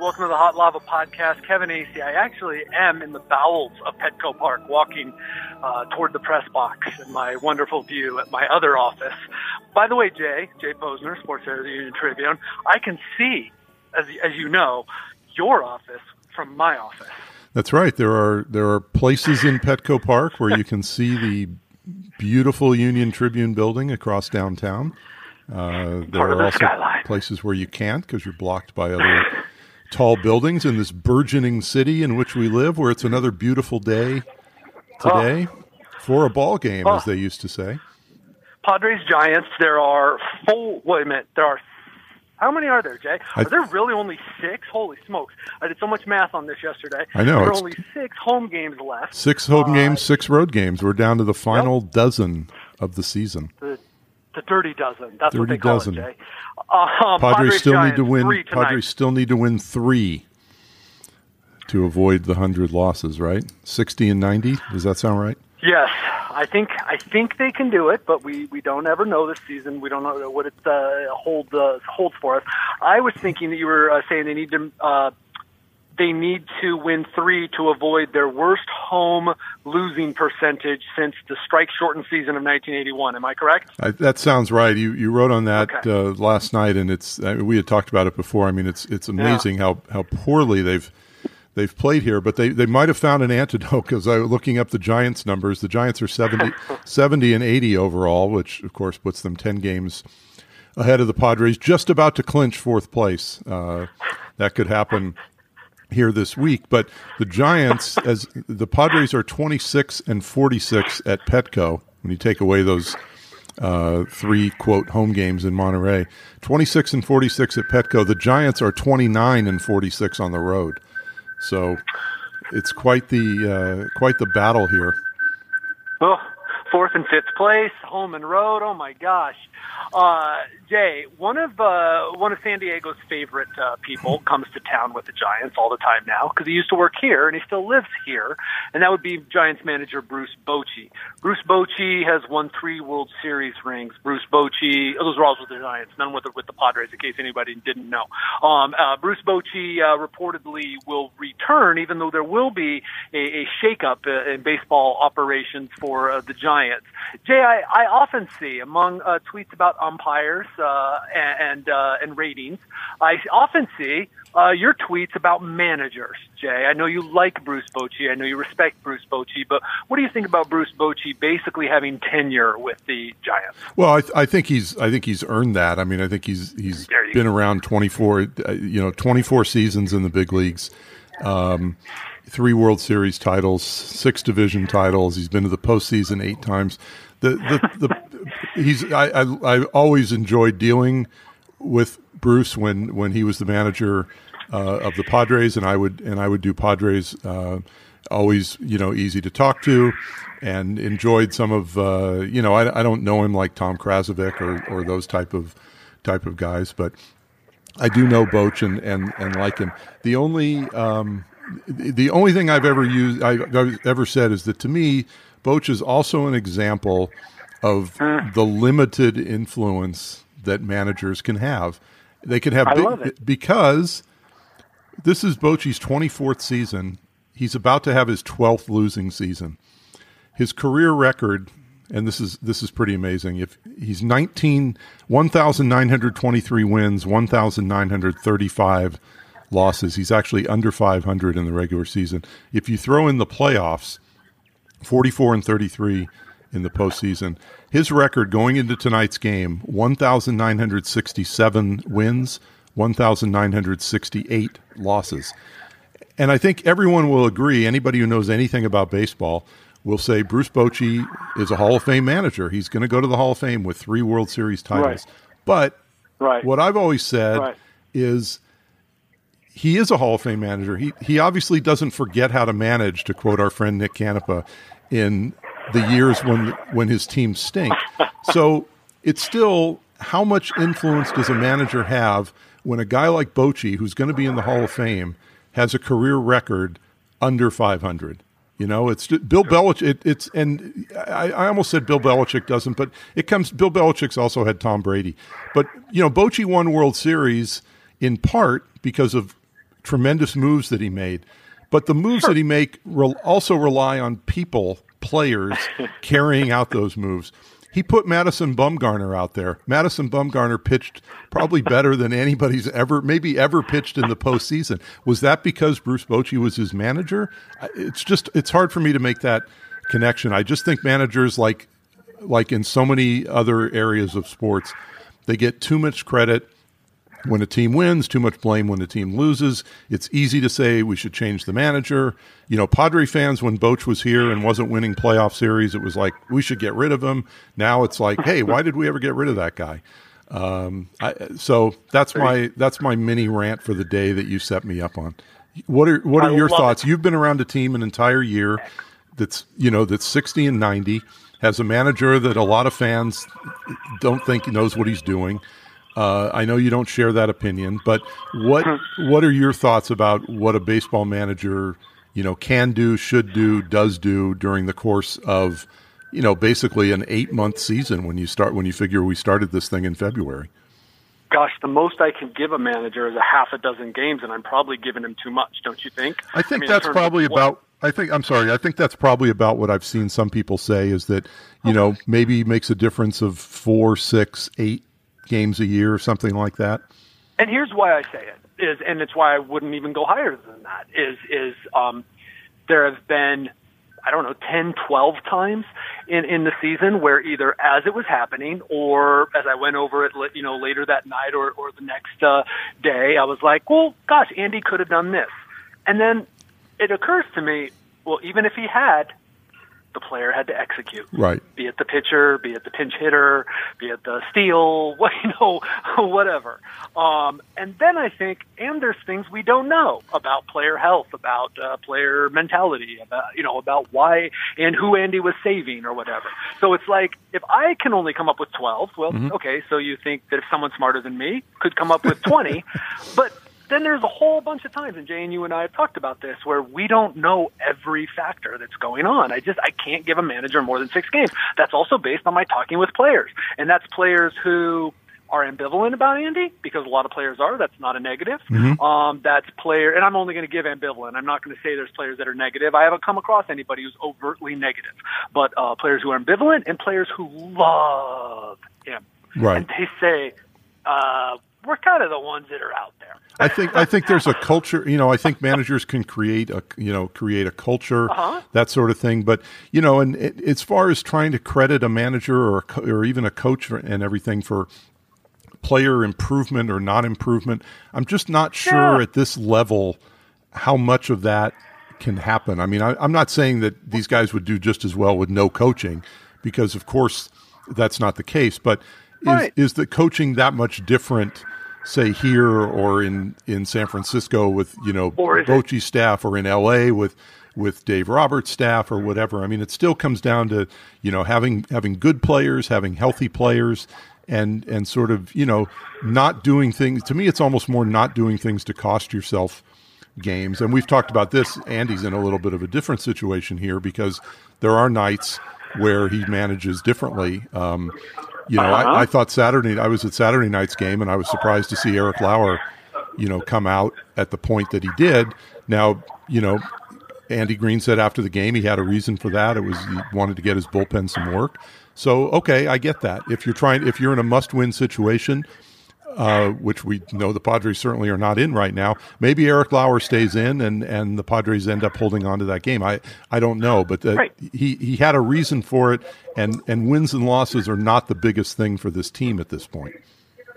Welcome to the Hot Lava Podcast. Kevin Acee. I actually am in the bowels of Petco Park, walking uh, toward the press box and my wonderful view at my other office. By the way, Jay, Jay Posner, Sports Editor of the Union Tribune, I can see, as, as you know, your office from my office. That's right. There are there are places in Petco Park where you can see the beautiful Union Tribune building across downtown. Uh, there are the also skyline. places where you can't because you're blocked by other tall buildings in this burgeoning city in which we live, where it's another beautiful day today for a ball game, as they used to say. Padres Giants. There are four. Wait a minute. There are. How many are there, Jay? I- Are there really only six? Holy smokes! I did so much math on this yesterday. I know, There are only six home games left. Six home Uh, games, six road games. We're down to the final dozen of the season. The, the dirty dozen. That's what Dirty they call dozen. it. Um, Padres, still Giants, need to win. Three. Padres still need to win three to avoid the hundred losses. Right, sixty and ninety. Does that sound right? Yes, I think I think they can do it, but we, we don't ever know this season. We don't know what it uh, hold uh, holds for us. I was thinking that you were uh, saying they need to uh, they need to win three to avoid their worst home losing percentage since the strike shortened season of 1981. Am I correct? I, that sounds right. You you wrote on that Okay. uh, last night, and it's I mean, we had talked about it before. I mean, it's it's amazing how how poorly they've they've played here, but they, they might have found an antidote because I was looking up the Giants numbers. The Giants are 70, 70 and eighty overall, which of course puts them ten games ahead of the Padres, just about to clinch fourth place. Uh, that could happen here this week. But the Giants, as the Padres are 26 and 46 at Petco, when you take away those uh, three quote home games in Monterey, 26 and 46 at Petco. The Giants are 29 and 46 on the road. So it's quite the uh, quite the battle here. Oh, fourth and fifth place, home and road. Oh my gosh, uh, Jay, one of uh, one of San Diego's favorite uh, people comes to town with the Giants all the time now because he used to work here and he still lives here, and that would be Giants manager Bruce Bochy. Bruce Bochy has won three World Series rings. Bruce Bochy, those are all with the Giants, none with the, with the Padres, in case anybody didn't know. Um, uh, Bruce Bochy uh, reportedly will return, even though there will be a, a shakeup uh, in baseball operations for uh, the Giants. Jay, I, I often see among uh, tweets about umpires uh, and uh, and ratings, I often see uh, your tweets about managers. Jay, I know you like Bruce Bochy. I know you respect Bruce Bochy, but what do you think about Bruce Bochy basically having tenure with the Giants? Well, I, th- I think he's I think he's earned that. I mean, I think he's he's been around 24 uh, you know 24 seasons in the big leagues. Um, three World Series titles, six division titles. He's been to the postseason eight times. The the, the he's I, I I always enjoyed dealing with Bruce when when he was the manager uh, of the Padres, and I would and I would do Padres. Uh, always, you know, easy to talk to, and enjoyed some of uh, you know. I, I don't know him like Tom Krasovic or or those type of type of guys, but I do know Boch and, and, and like him. The only um, the only thing I've ever used I've, ever said is that to me, Boch is also an example of hmm. the limited influence that managers can have. They can have I big, love it. because this is Bochy's twenty fourth season. He's about to have his twelfth losing season. His career record, and this is this is pretty amazing. If he's 19, 1,923 wins, 1,935 losses. He's actually under 500 in the regular season. If you throw in the playoffs, 44 and 33 in the postseason. His record going into tonight's game 1,967 wins, 1,968 losses. And I think everyone will agree, anybody who knows anything about baseball will say Bruce Bochy is a Hall of Fame manager. He's going to go to the Hall of Fame with three World Series titles. Right. But Right. what I've always said Right. is he is a Hall of Fame manager. He he obviously doesn't forget how to manage, to quote our friend Nick Canepa, in the years when when his team stink. So it's still how much influence does a manager have when a guy like Bochy, who's going to be in the Hall of Fame, has a career record under 500? You know, it's Bill Belichick. It, it's and I, I almost said Bill Belichick doesn't, but it comes. Bill Belichick's also had Tom Brady, but you know, Bochy won World Series in part because of tremendous moves that he made, but the moves sure. that he make re- also rely on people, players carrying out those moves. He put Madison Bumgarner out there. Madison Bumgarner pitched probably better than anybody's ever, maybe ever pitched in the postseason. Was that because Bruce Bochy was his manager? It's just, it's hard for me to make that connection. I just think managers, like, like in so many other areas of sports, they get too much credit when a team wins, too much blame when the team loses. It's easy to say we should change the manager. You know, Padre fans, when Boch was here and wasn't winning playoff series, it was like we should get rid of him. Now it's like, hey, why did we ever get rid of that guy? Um, I, so that's my that's my mini rant for the day that you set me up on. What are what are I your thoughts? It. You've been around a team an entire year that's you know that's sixty and ninety has a manager that a lot of fans don't think knows what he's doing. Uh, I know you don't share that opinion, but what what are your thoughts about what a baseball manager you know can do, should do, does do during the course of you know basically an eight month season when you start when you figure we started this thing in February? Gosh, the most I can give a manager is a half a dozen games, and I'm probably giving him too much, don't you think? I think I mean, that's probably about. I think I'm sorry. I think that's probably about what I've seen some people say is that you know maybe makes a difference of four, six, eight games a year or something like that? And here's why I say it is, and it's why I wouldn't even go higher than that. Is is um, there have been I don't know 10, 12 times in in the season where either as it was happening or as I went over it, you know, later that night or or the next uh, day, I was like, well, gosh, Andy could have done this, and then it occurs to me, well, even if he had, the player had to execute. Right. Be it the pitcher, be it the pinch hitter, be it the steal, what you know, whatever. Um, and then I think, and there's things we don't know about player health, about uh, player mentality, about you know, about why and who Andy was saving or whatever. So it's like if I can only come up with 12, well, mm-hmm. okay. So you think that if someone smarter than me could come up with 20, but then there's a whole bunch of times, and Jay and you and I have talked about this, where we don't know every factor that's going on. I just I can't give a manager more than six games. That's also based on my talking with players, and that's players who are ambivalent about Andy because a lot of players are. That's not a negative. Mm-hmm. Um, that's player, and I'm only going to give ambivalent. I'm not going to say there's players that are negative. I haven't come across anybody who's overtly negative, but uh, players who are ambivalent and players who love him. Right. And they say, uh, we're kind of the ones that are out there. I think I think there's a culture. You know, I think managers can create a you know create a culture, uh-huh. that sort of thing. But you know, and it, as far as trying to credit a manager or or even a coach and everything for player improvement or not improvement, I'm just not sure yeah. at this level how much of that can happen. I mean, I, I'm not saying that these guys would do just as well with no coaching, because of course that's not the case. But is, right. is the coaching that much different? Say here or in in San Francisco with you know Bochy staff or in L.A. with with Dave Roberts staff or whatever. I mean, it still comes down to you know having having good players, having healthy players, and and sort of you know not doing things. To me, it's almost more not doing things to cost yourself games. And we've talked about this. Andy's in a little bit of a different situation here because there are nights where he manages differently. Um, you know, uh-huh. I, I, thought Saturday. I was at Saturday night's game, and I was surprised to see Eric Lauer, you know, come out at the point that he did. Now, you know, Andy Green said after the game he had a reason for that. It was he wanted to get his bullpen some work. So, okay, I get that. If you're trying, if you're in a must-win situation, uh, which we know the Padres certainly are not in right now. Maybe Eric Lauer stays in, and, and the Padres end up holding on to that game. I, I don't know, but uh, right. he he had a reason for it, and and wins and losses are not the biggest thing for this team at this point.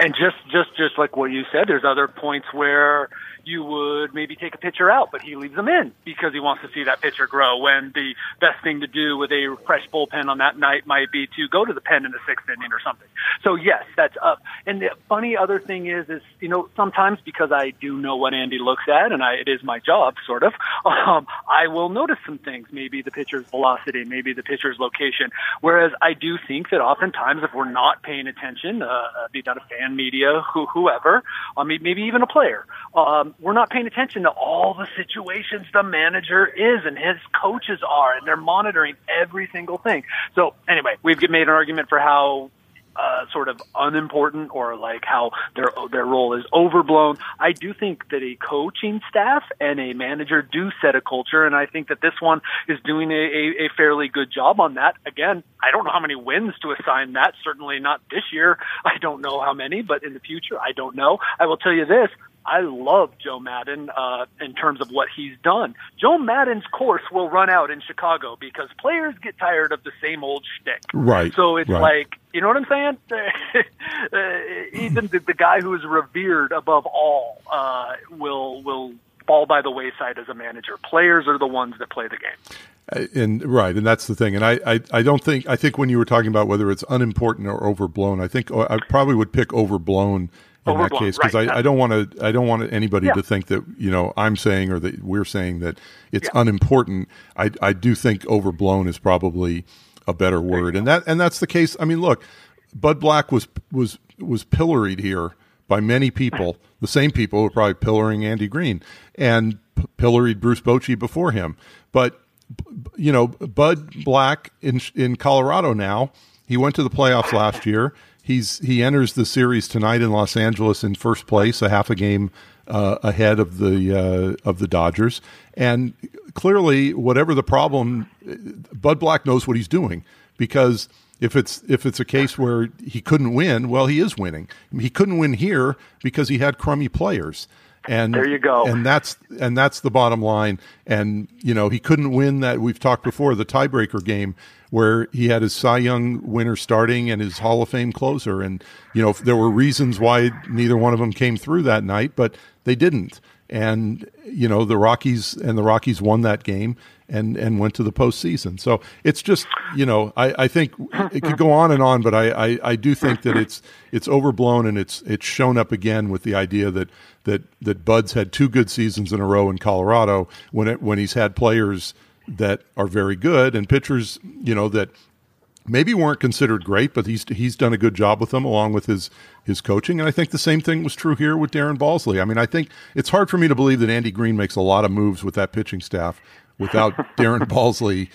And just just just like what you said, there's other points where you would maybe take a pitcher out, but he leaves them in because he wants to see that pitcher grow. When the best thing to do with a fresh bullpen on that night might be to go to the pen in the sixth inning or something. So yes, that's up. And the funny other thing is, is you know sometimes because I do know what Andy looks at, and I, it is my job, sort of. Um, I will notice some things, maybe the pitcher's velocity, maybe the pitcher's location. Whereas I do think that oftentimes if we're not paying attention, uh, be that a fan, media, who, whoever, I mean maybe even a player. Um, we're not paying attention to all the situations the manager is and his coaches are, and they're monitoring every single thing. So anyway, we've made an argument for how uh, sort of unimportant or like how their their role is overblown. I do think that a coaching staff and a manager do set a culture, and I think that this one is doing a, a, a fairly good job on that. Again, I don't know how many wins to assign that. Certainly not this year. I don't know how many, but in the future, I don't know. I will tell you this: I love Joe Maddon uh, in terms of what he's done. Joe Maddon's course will run out in Chicago because players get tired of the same old shtick. Right. So it's right. like, you know what I'm saying? uh, even the, the guy who is revered above all uh, will will fall by the wayside as a manager. Players are the ones that play the game. Uh, and right, and that's the thing. And I, I, I don't think I think when you were talking about whether it's unimportant or overblown, I think I probably would pick overblown in that case because right. I, I, don't want to I don't want anybody yeah. to think that you know I'm saying or that we're saying that it's yeah. unimportant. I I do think overblown is probably a better word, and that and that's the case. I mean, look, Bud Black was was was pilloried here by many people, the same people who were probably pillaring Andy Green and p- pilloried Bruce Bochy before him, but you know, Bud Black in in Colorado now. He went to the playoffs last year. He's he enters the series tonight in Los Angeles in first place, a half a game uh, ahead of the uh, of the Dodgers. And clearly, whatever the problem, Bud Black knows what he's doing because if it's if it's a case where he couldn't win, well, he is winning. He couldn't win here because he had crummy players. And there you go. And that's and that's the bottom line. And you know he couldn't win that. We've talked before the tiebreaker game where he had his Cy Young winner starting and his Hall of Fame closer. And, you know, there were reasons why neither one of them came through that night, but they didn't. And, you know, the Rockies and the Rockies won that game and, and went to the postseason. So it's just, you know, I, I think it could go on and on, but I, I, I do think that it's, it's overblown and it's, it's shown up again with the idea that, that, that Bud's had two good seasons in a row in Colorado when it, when he's had players that are very good and pitchers, you know, that maybe weren't considered great, but he's he's done a good job with them along with his his coaching. And I think the same thing was true here with Darren Balsley. I mean, I think it's hard for me to believe that Andy Green makes a lot of moves with that pitching staff without Darren Balsley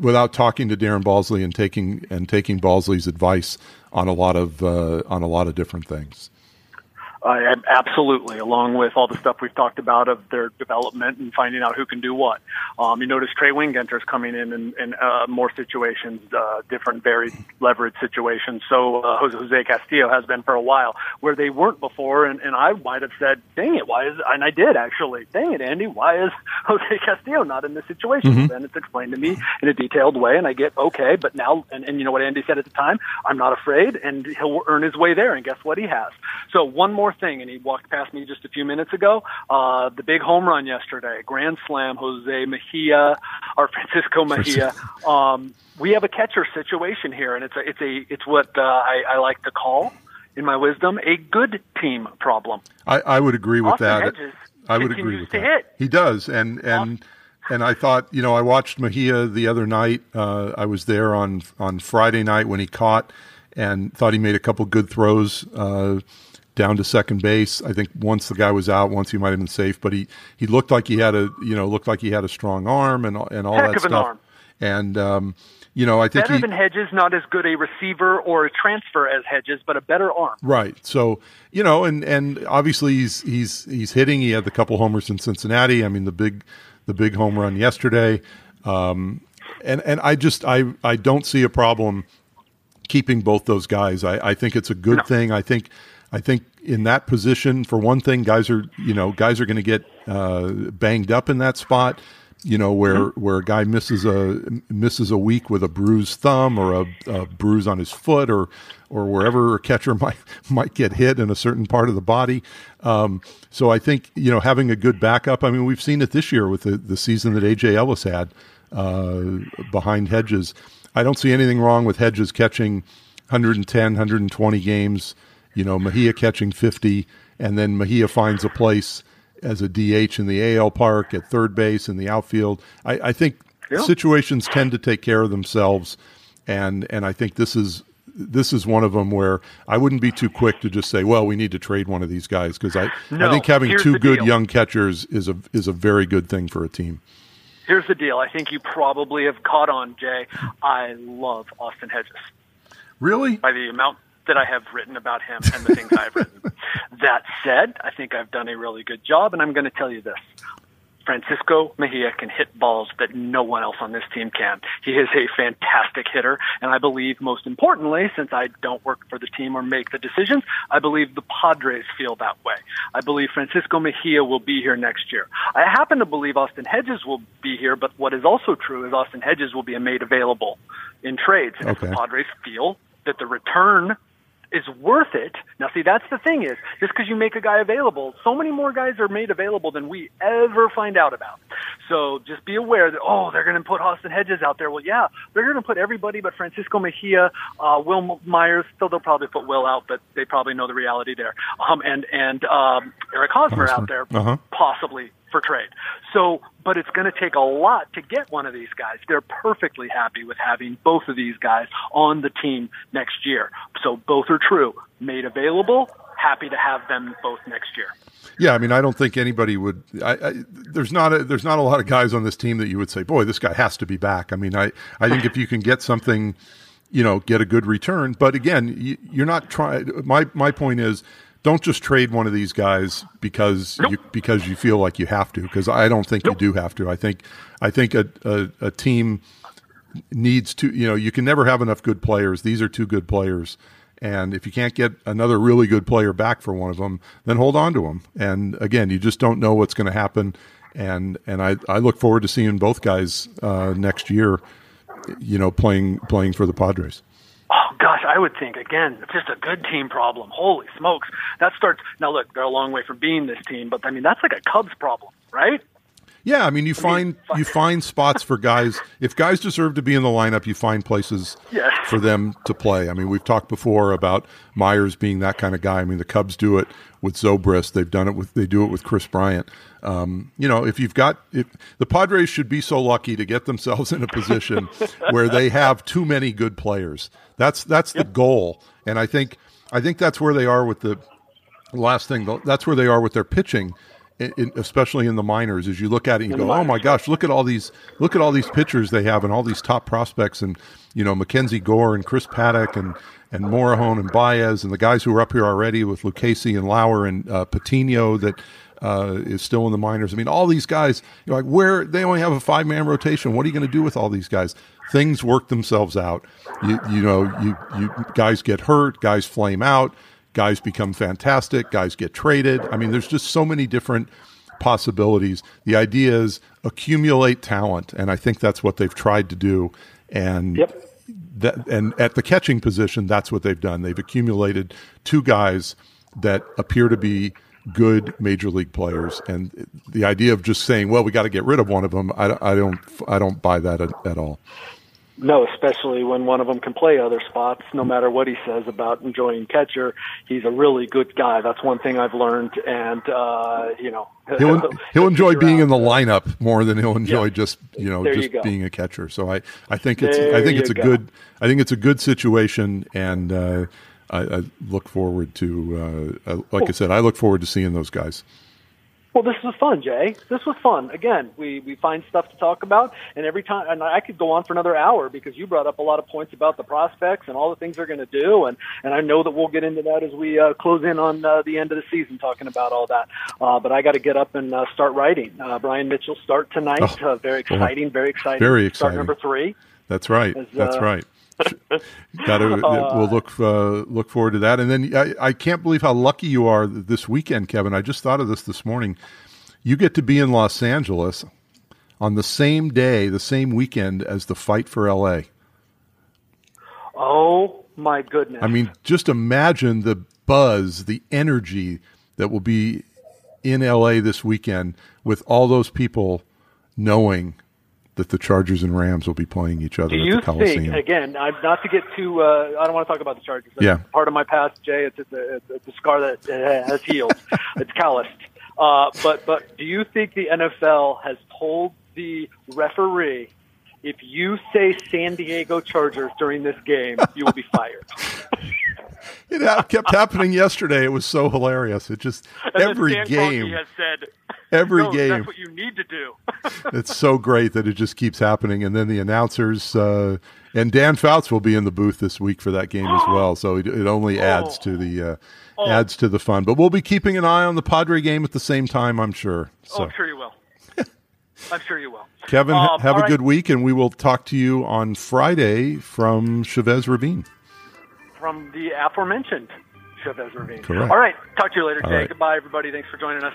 without talking to Darren Balsley and taking and taking Balsley's advice on a lot of uh, on a lot of different things. Uh, absolutely, along with all the stuff we've talked about of their development and finding out who can do what. Um, you notice Trey Wingenter's coming in in, in uh, more situations, uh, different varied leverage situations. So uh, Jose Castillo has been for a while where they weren't before, and, and I might have said, "Dang it, why is?" And I did actually. Dang it, Andy, why is Jose Castillo not in this situation? Mm-hmm. And it's explained to me in a detailed way, and I get okay. But now, and, and you know what Andy said at the time, I'm not afraid, and he'll earn his way there. And guess what? He has. So one more more thing, and he walked past me just a few minutes ago. Uh, the big home run yesterday, grand slam, Jose Mejia or Francisco Mejia. Um, we have a catcher situation here, and it's a, it's a, it's what uh, I, I like to call, in my wisdom, a good team problem. I, I would agree with Austin that. Hedges I would agree with to that. Hit. He does, and and. And I thought, you know, I watched Mejia the other night. Uh, I was there on on Friday night when he caught, and thought he made a couple good throws. Uh, down to second base. I think once the guy was out, once he might have been safe, but he, he looked like he had a you know looked like he had a strong arm and and all Heck that stuff. An. And um, you know, I think better he, than Hedges, not as good a receiver or a transfer as Hedges, but a better arm. Right. So you know, and and obviously he's he's he's hitting. He had the couple homers in Cincinnati. I mean, the big the big home run yesterday. Um, and and I just I I don't see a problem keeping both those guys. I, I think it's a good no. thing. I think I think in that position, for one thing, guys are you know guys are going to get uh, banged up in that spot. You know where mm-hmm. where a guy misses a misses a week with a bruised thumb or a, a bruise on his foot or or wherever a catcher might might get hit in a certain part of the body. Um, so I think you know having a good backup. I mean, we've seen it this year with the, the season that AJ Ellis had uh, behind Hedges. I don't see anything wrong with Hedges catching 110, 120 games you know, Mejia catching 50, and then Mejia finds a place as a DH in the AL park at third base in the outfield. I, I think yeah. situations tend to take care of themselves, and and I think this is this is one of them where I wouldn't be too quick to just say, well, we need to trade one of these guys because I no, I think having two good deal. young catchers is a is a very good thing for a team. Here's the deal. I think you probably have caught on, Jay. I love Austin Hedges. Really? By the amount that I have written about him and the things I've written. That said, I think I've done a really good job, and I'm going to tell you this. Francisco Mejia can hit balls that no one else on this team can. He is a fantastic hitter, and I believe most importantly, since I don't work for the team or make the decisions, I believe the Padres feel that way. I believe Francisco Mejia will be here next year. I happen to believe Austin Hedges will be here, but what is also true is Austin Hedges will be made available in trades. Okay. If the Padres feel that the return is worth it. Now, see, that's the thing is, just because you make a guy available, so many more guys are made available than we ever find out about. So just be aware that, oh, they're going to put Austin Hedges out there. Well, yeah, they're going to put everybody but Francisco Mejia, uh, Wil Myers, still they'll probably put Wil out, but they probably know the reality there. Um, and, and, um, Eric Hosmer out there, Uh-huh. possibly for trade. So, but it's going to take a lot to get one of these guys. They're perfectly happy with having both of these guys on the team next year. So both are true. Made available, happy to have them both next year. Yeah, I mean, I don't think anybody would. I, I, there's not a, there's not a lot of guys on this team that you would say, boy, this guy has to be back. I mean, I I think if you can get something, you know, get a good return. But again, you, you're not trying. My my point is, don't just trade one of these guys because Nope. you because you feel like you have to. Because I don't think Nope. you do have to. I think I think a, a a team needs to. You know, you can never have enough good players. These are two good players. And if you can't get another really good player back for one of them, then hold on to them. And again, you just don't know what's going to happen. And and I, I look forward to seeing both guys uh, next year. You know, playing playing for the Padres. Gosh, I would think again, it's just a good team problem. Holy smokes, that starts now. Look, they're a long way from being this team, but I mean that's like a Cubs problem, right? Yeah, I mean, you find you find spots for guys. If guys deserve to be in the lineup, you find places Yes. for them to play. I mean, we've talked before about Myers being that kind of guy. I mean, the Cubs do it with Zobrist. They've done it with they do it with Kris Bryant. Um, you know, if you've got if the Padres should be so lucky to get themselves in a position where they have too many good players. That's that's the goal, and I think I think that's where they are with the last thing. That's where they are with their pitching. In, in, especially in the minors, as you look at it, and you In go, "Oh my gosh, look at all these, look at all these pitchers they have, and all these top prospects, and you know MacKenzie Gore and Chris Paddack and and Morejon and Baez and the guys who are up here already with Lucchesi and Lauer and uh, Patino that uh, is still in the minors. I mean, all these guys, you're like, where they only have a five man rotation. What are you going to do with all these guys? Things work themselves out. You you know you you guys get hurt, guys flame out, guys become fantastic, guys get traded. I mean, there's just so many different possibilities. The idea is accumulate talent, and I think that's what they've tried to do. And Yep. that, and at the catching position, that's what they've done. They've accumulated two guys that appear to be good major league players, and the idea of just saying, "Well, we got to get rid of one of them," I, I don't, I don't buy that at, at all. No, especially when one of them can play other spots. No matter what he says about enjoying catcher, he's a really good guy. That's one thing I've learned, and uh, you know, He'll he'll enjoy being in the lineup more than he'll enjoy Yeah. just you know There just go. being a catcher. So I, I think it's There I think it's a go. good I think it's a good situation, and uh, I, I look forward to uh, uh, like I said, I look forward to seeing those guys. Well, this was fun, Jay. This was fun. Again, we we find stuff to talk about, and every time, and I could go on for another hour because you brought up a lot of points about the prospects and all the things they're going to do, and and I know that we'll get into that as we uh, close in on uh, the end of the season, talking about all that. Uh, but I got to get up and uh, start writing. Uh, Bryan Mitchell start tonight. Oh, uh, very exciting. Very exciting. Very Start exciting. number three. That's right. As, That's uh, right. Got to. we'll look uh, look forward to that. And then I, I can't believe how lucky you are this weekend, Kevin. I just thought of this this morning. You get to be in Los Angeles on the same day, the same weekend as the fight for L.A. Oh my goodness! I mean, just imagine the buzz, the energy that will be in LA this weekend with all those people knowing that the Chargers and Rams will be playing each other Do at you the Coliseum. think again? I'm not to get too. Uh, I don't want to talk about the Chargers. That's Yeah. part of my past, Jay. It's, it's, a, it's a scar that uh, has healed. it's calloused. Uh, but but do you think the NFL has told the referee if you say San Diego Chargers during this game, you will be fired? It kept happening yesterday. It was so hilarious. It just And every game, has said, every no, game. That's what you need to do. it's so great that it just keeps happening. And then the announcers uh, and Dan Fouts will be in the booth this week for that game as well. So it, it only adds to the uh, Oh. adds to the fun. But we'll be keeping an eye on the Padre game at the same time. I'm sure. oh, I'm sure you will. I'm sure you will. Kevin, Um, have a right. good week, and we will talk to you on Friday from Chavez Ravine from the aforementioned Chavez Ravine. Correct. All right. Talk to you later, today. Jay. Right. Goodbye, everybody. Thanks for joining us.